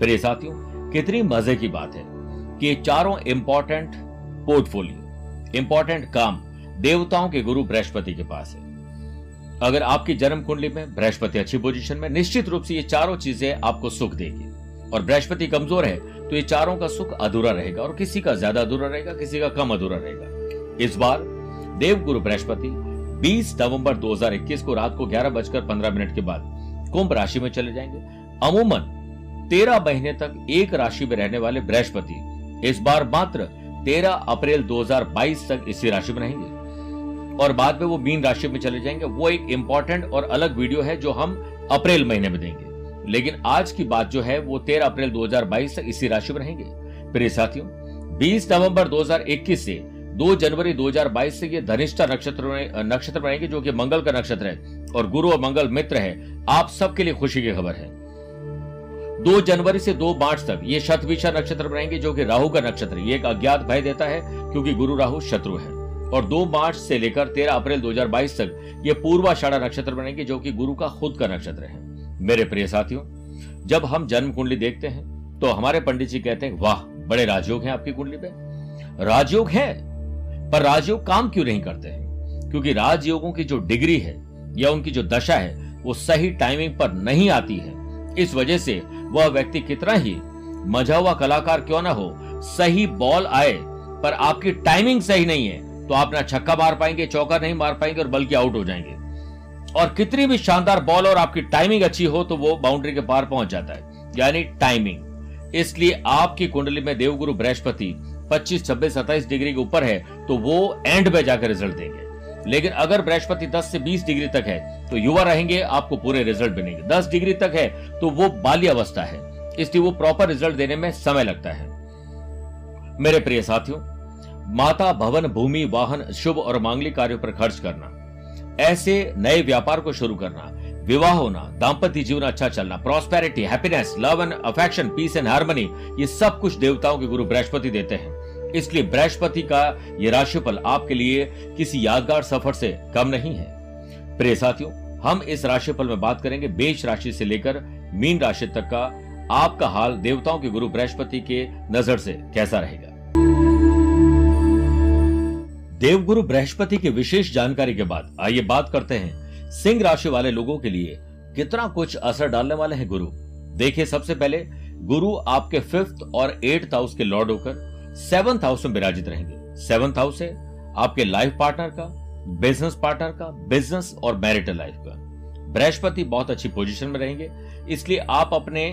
प्रिय साथियों, कितनी मज़े की बात है कि चारों इंपॉर्टेंट पोर्टफोलियो इंपॉर्टेंट काम देवताओं के गुरु बृहस्पति के पास है। अगर आपकी जन्म कुंडली में बृहस्पति अच्छी पोजीशन में, निश्चित रूप से ये चारों चीज़ें आपको सुख देगी। और बृहस्पति कमज़ोर है तो ये चारों का सुख अधूरा रहेगा और किसी का ज़्यादा अधूरा रहेगा, किसी का कम अधूरा रहेगा। इस बार देवगुरु बृहस्पति 20 नवंबर 2021 को रात को ग्यारह बजकर पंद्रह मिनट के बाद कुंभ राशि में चले जाएँगे। अमूमन तेरह महीने तक एक राशि में रहने वाले बृहस्पति, इस बार मात्र 13 अप्रैल 2022 तक इसी राशि में रहेंगे। और बाद में वो मीन राशि में चले जाएँगे। वो एक इंपॉर्टेंट और अलग वीडियो है जो हम अप्रैल महीने में देंगे। लेकिन आज की बात जो है, वो 13 अप्रैल 2022 तक इसी राशि में रहेंगे। प्रिय साथियों 20 नवंबर 2021 से 2 जनवरी 2022 से ये धनिष्ठा नक्षत्र नक्षत्र बनेंगे जो कि मंगल का नक्षत्र है और गुरु और मंगल मित्र है। आप सबके लिए खुशी की खबर है। 2 जनवरी से दो मार्च तक ये शतविशा नक्षत्र बनाएँगे जो कि राहु का नक्षत्र ये एक अज्ञात भय देता है, क्योंकि गुरु राहु शत्रु है। और 2 मार्च से लेकर 13 अप्रैल 2022 तक ये पूर्वाषाढ़ा नक्षत्र बनेंगे, जो कि गुरु का खुद का नक्षत्र है। मेरे प्रिय साथियों, जब हम जन्म कुंडली देखते हैं तो हमारे पंडित जी कहते हैं, वाह, बड़े राजयोग हैं आपकी कुंडली में। राजयोग है, पर राजयोग काम क्यों नहीं करते हैं? क्योंकि राजयोगों की जो डिग्री है या उनकी जो दशा है, वो सही टाइमिंग पर नहीं आती है। इस वजह से वह व्यक्ति कितना ही मज़ा हुआ कलाकार क्यों ना हो सही बॉल आए पर आपकी टाइमिंग सही नहीं है तो आप ना छक्का मार पाएँगे चौका नहीं मार पाएँगे और बल्कि आउट हो जाएँगे। और कितनी भी शानदार बॉल और आपकी टाइमिंग अच्छी हो तो वो बाउंड्री के पार पहुँच जाता है यानी टाइमिंग इसलिए आपकी कुंडली में देवगुरु बृहस्पति 25, 26, 27 डिग्री के ऊपर है तो वो एंड में जाकर रिज़ल्ट देंगे। लेकिन अगर बृहस्पति 10 से 20 डिग्री तक है तो युवा रहेंगे, आपको पूरे रिज़ल्ट मिलेंगे। 10 डिग्री तक है तो वो बाल्य अवस्था है। इसलिए वो प्रॉपर रिज़ल्ट देने में समय लगता है। मेरे प्रिय साथियों, माता भवन, भूमि, वाहन, शुभ और मांगलिक कार्यों पर खर्च करना, ऐसे नए व्यापार को शुरू करना, विवाह होना दाम्पत्य जीवन अच्छा चलना prosperity happiness love and affection peace and harmony ये सब कुछ देवताओं के गुरु बृहस्पति देते हैं। इसलिए बृहस्पति का ये राशिफल आपके लिए किसी यादगार सफ़र से कम नहीं है। प्रिय साथियों, हम इस राशिफल में बात करेंगे बेच राशि से लेकर मीन राशि तक का आपका हाल देवताओं के गुरु बृहस्पति के नज़र से कैसा रहेगा। देवगुरु बृहस्पति की विशेष जानकारी के बाद आइए बात करते हैं सिंह राशि वाले लोगों के लिए कितना कुछ असर डालने वाले हैं गुरु। देखिए, सबसे पहले गुरु आपके फिफ्थ और एट्थ हाउस के लॉर्ड होकर सेवंथ हाउस में विराजित रहेंगे। सेवंथ हाउस है आपके लाइफ पार्टनर का, बिज़नेस पार्टनर का, बिज़नेस और मैरिटल लाइफ का। बृहस्पति बहुत अच्छी पोजीशन में रहेंगे। इसलिए आप अपने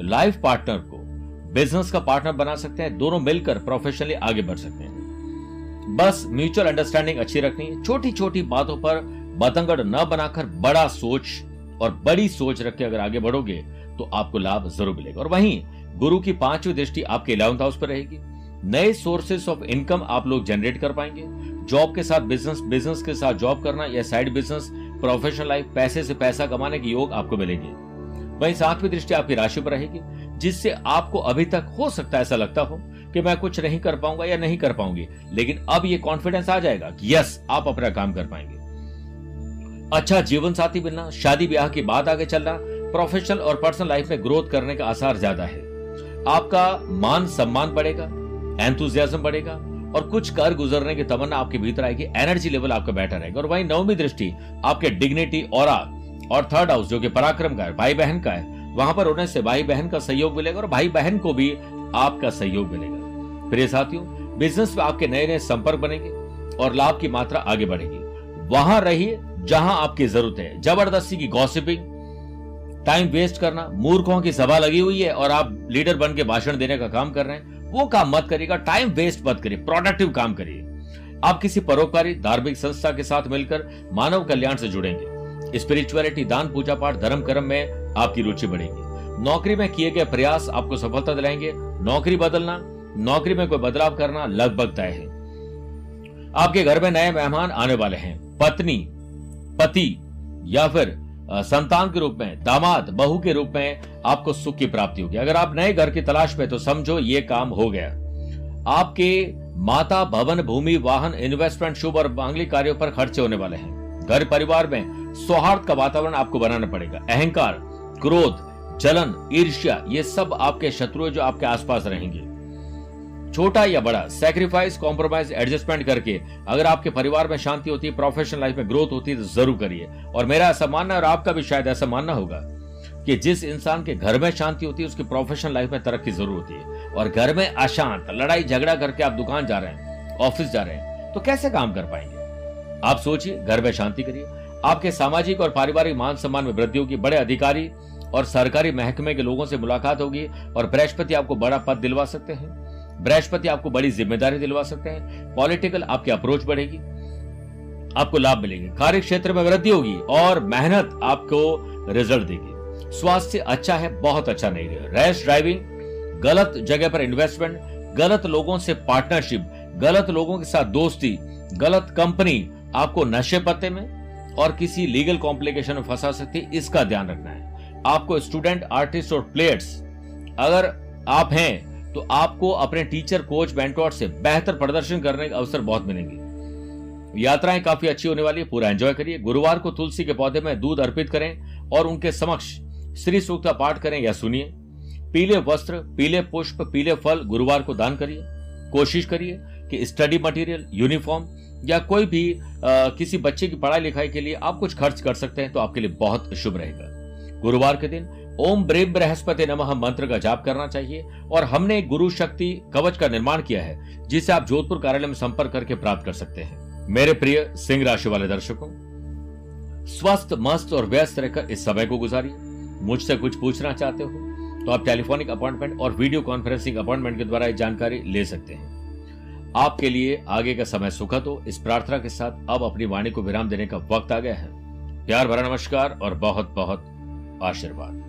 लाइफ पार्टनर को, बिज़नेस का पार्टनर बना सकते हैं। दोनों मिलकर प्रोफेशनली आगे बढ़ सकते हैं। बस म्यूचुअल अंडरस्टैंडिंग अच्छी रखनी है। छोटी छोटी बातों पर बतंगड़ न बनाकर बड़ा सोच और बड़ी सोच रख के अगर आगे बढ़ोगे तो आपको लाभ ज़रूर मिलेगा। और वहीं गुरु की पांचवी दृष्टि आपके इलेवंथ हाउस पर रहेगी। नए सोर्सेस ऑफ़ इनकम आप लोग जनरेट कर पाएँगे। जॉब के साथ बिज़नेस बिज़नेस के साथ जॉब करना या साइड बिज़नेस प्रोफेशनल लाइफ पैसे से पैसा कमाने के योग आपको मिलेंगे। वहीं सातवीं दृष्टि आपकी राशि पर रहेगी, जिससे आपको अभी तक हो सकता है ऐसा लगता हो कि मैं कुछ नहीं कर पाऊँगा या नहीं कर पाऊँगी, लेकिन अब ये कॉन्फिडेंस आ जाएगा कि यस आप अपना काम कर पाएँगे। अच्छा जीवन साथी मिलना, शादी ब्याह की बात आगे चलना प्रोफेशनल और पर्सनल लाइफ में ग्रोथ करने का आसार ज़्यादा है। आपका मान सम्मान बढ़ेगा एंथुजियाज्म बढ़ेगा और कुछ कर गुजरने की तमन्ना आपके भीतर आएगी। एनर्जी लेवल आपका बेटर रहेगा। और वही नवमी दृष्टि, आपके डिग्निटी और और थर्ड हाउस जो कि पराक्रम का है भाई बहन का है, वहाँ पर होने से भाई बहन का सहयोग मिलेगा और भाई बहन को भी आपका सहयोग मिलेगा। प्रिय साथियों बिज़नेस में आपके नए नए संपर्क बनेंगे और लाभ की मात्रा आगे बढ़ेगी। वहाँ रहिए जहाँ आपकी ज़रूरत है। ज़बरदस्ती की गॉसिपिंग टाइम वेस्ट करना, मूर्खों की सभा लगी हुई है और आप लीडर बन के भाषण देने का काम कर रहे हैं। वो काम मत करिएगा टाइम वेस्ट मत करिए प्रोडक्टिव काम करिए। आप किसी परोपकारी, धार्मिक संस्था के साथ मिलकर मानव कल्याण से जुड़ेंगे। स्पिरिचुअलिटी दान, पूजा पाठ, धर्म, कर्म में आपकी रुचि बढ़ेगी। नौकरी में किए गए प्रयास आपको सफलता दिलाएँगे। नौकरी बदलना, नौकरी में कोई बदलाव करना लगभग तय है। आपके घर में नए मेहमान आने वाले हैं। पत्नी, पति या फिर संतान के रूप में, दामाद, बहू के रूप में आपको सुख की प्राप्ति होगी। अगर आप नए घर की तलाश में तो समझो ये काम हो गया। आपके माता भवन, भूमि, वाहन इन्वेस्टमेंट शुभ और मांगलिक कार्यों पर खर्चे होने वाले हैं। घर परिवार में सौहार्द का वातावरण आपको बनाना पड़ेगा। अहंकार, क्रोध, जलन, ईर्ष्या, ये सब आपके शत्रु जो आपके आसपास रहेंगे। छोटा या बड़ा सेक्रीफाइस कॉम्प्रोमाइज एडजस्टमेंट करके अगर आपके परिवार में शांति होती है प्रोफेशनल लाइफ में ग्रोथ होती है तो ज़रूर करिए। और मेरा ऐसा मानना और आपका भी शायद ऐसा मानना होगा कि जिस इंसान के घर में शांति होती है, उसकी प्रोफेशनल लाइफ में तरक्की ज़रूर होती है। और घर में अशांत, लड़ाई झगड़ा करके आप दुकान जा रहे हैं ऑफ़िस जा रहे हैं तो कैसे काम कर पाएँगे? आप सोचिए, घर में शांति करिए। आपके सामाजिक और पारिवारिक मान सम्मान में वृद्धि होगी, बड़े अधिकारी और सरकारी महकमे के लोगों से मुलाकात होगी और बृहस्पति आपको बड़ा पद दिलवा सकते हैं। बृहस्पति आपको बड़ी ज़िम्मेदारी दिलवा सकते हैं। पॉलिटिकल आपकी अप्रोच बढ़ेगी। आपको लाभ मिलेंगे। कार्य क्षेत्र में वृद्धि होगी और मेहनत आपको रिज़ल्ट देगी। स्वास्थ्य अच्छा है, बहुत अच्छा नहीं है रैश ड्राइविंग गलत जगह पर इन्वेस्टमेंट गलत लोगों से पार्टनरशिप गलत लोगों के साथ दोस्ती, गलत कंपनी आपको नशे पत्ते में और किसी लीगल कॉम्प्लिकेशन में फंसा सकती इसका ध्यान रखना है। आपको स्टूडेंट आर्टिस्ट और प्लेयर्स अगर आप हैं तो आपको अपने टीचर कोच बेंटोर से बेहतर प्रदर्शन करने के अवसर बहुत मिलेंगे। यात्राएँ काफ़ी अच्छी होने वाली है पूरा एंजॉय करिए। गुरुवार को तुलसी के पौधे में दूध अर्पित करें और उनके समक्ष श्री सूक्त का पाठ करें या सुनिए। पीले वस्त्र पीले पुष्प पीले फल गुरुवार को दान करिए। कोशिश करिए कि स्टडी मटेरियल यूनिफॉर्म या कोई भी आ, किसी बच्चे की पढ़ाई लिखाई के लिए आप कुछ खर्च कर सकते हैं तो आपके लिए बहुत शुभ रहेगा। गुरुवार के दिन ओम ब्रेम बृहस्पति नमः मंत्र का जाप करना चाहिए और हमने गुरु शक्ति कवच का निर्माण किया है, जिसे आप जोधपुर कार्यालय में संपर्क करके प्राप्त कर सकते हैं। मेरे प्रिय सिंह राशि वाले दर्शकों, स्वस्थ, मस्त और व्यस्त रहकर इस समय को गुजारिए। मुझसे कुछ पूछना चाहते हो तो आप टेलीफोनिक अपॉइंटमेंट और वीडियो कॉन्फ्रेंसिंग अपॉइंटमेंट के द्वारा जानकारी ले सकते हैं। आपके लिए आगे का समय सुखद हो, इस प्रार्थना के साथ अब अपनी वाणी को विराम देने का वक्त आ गया है। प्यार भरा नमस्कार और बहुत बहुत आशीर्वाद।